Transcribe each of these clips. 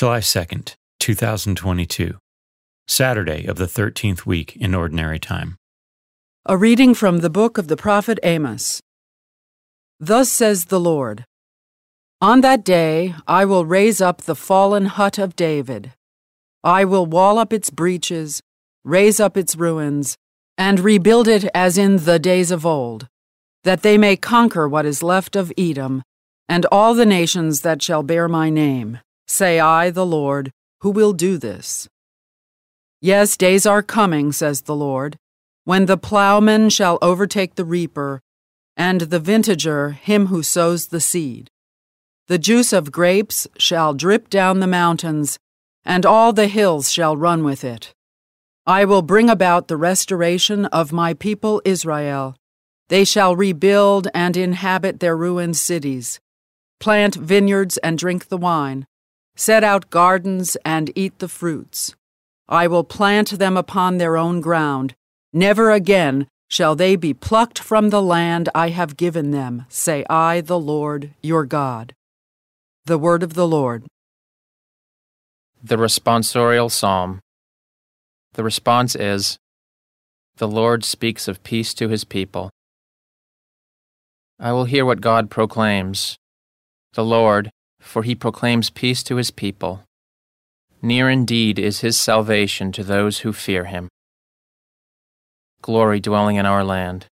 July 2nd, 2022. Saturday of the 13th week in Ordinary Time. A reading from the book of the prophet Amos. Thus says the Lord On that day I will raise up the fallen hut of David. I will wall up its breaches, raise up its ruins, and rebuild it as in the days of old, that they may conquer what is left of Edom, and all the nations that shall bear my name, say I, the Lord, who will do this. Yes, days are coming, says the Lord, when the plowman shall overtake the reaper, and the vintager him who sows the seed. The juice of grapes shall drip down the mountains, and all the hills shall run with it. I will bring about the restoration of my people Israel. They shall rebuild and inhabit their ruined cities, plant vineyards and drink the wine, set out gardens and eat the fruits. I will plant them upon their own ground. Never again shall they be plucked from the land I have given them, say I, the Lord your God. The word of the Lord. The responsorial psalm. The response is The Lord speaks of peace to his people. I will hear what God proclaims. The Lord, for he proclaims peace to his people. Near indeed is his salvation to those who fear him. Glory dwelling in our land.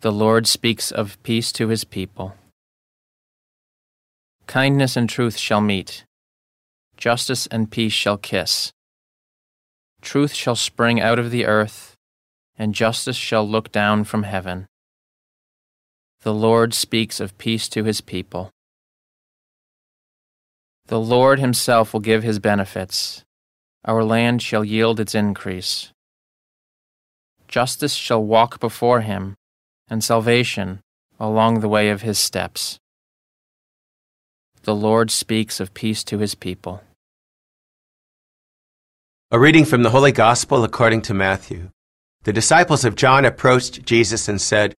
The Lord speaks of peace to his people. Kindness and truth shall meet, justice and peace shall kiss. Truth shall spring out of the earth, and justice shall look down from heaven. The Lord speaks of peace to his people. The Lord himself will give his benefits. Our land shall yield its increase. Justice shall walk before him, and salvation along the way of his steps. The Lord speaks of peace to his people. A reading from the Holy Gospel according to Matthew. The disciples of John approached Jesus and said,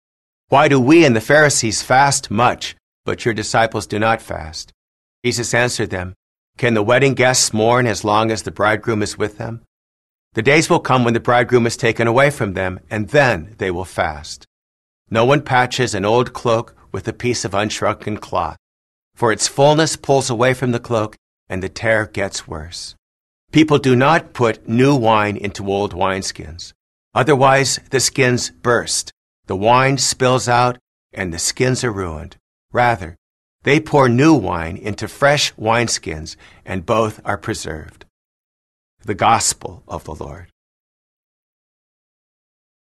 Why do we and the Pharisees fast much, but your disciples do not fast? Jesus answered them, Can the wedding guests mourn as long as the bridegroom is with them? The days will come when the bridegroom is taken away from them, and then they will fast. No one patches an old cloak with a piece of unshrunken cloth, for its fullness pulls away from the cloak, and the tear gets worse. People do not put new wine into old wineskins. Otherwise, the skins burst, the wine spills out, and the skins are ruined. Rather, they pour new wine into fresh wineskins, and both are preserved. The Gospel of the Lord.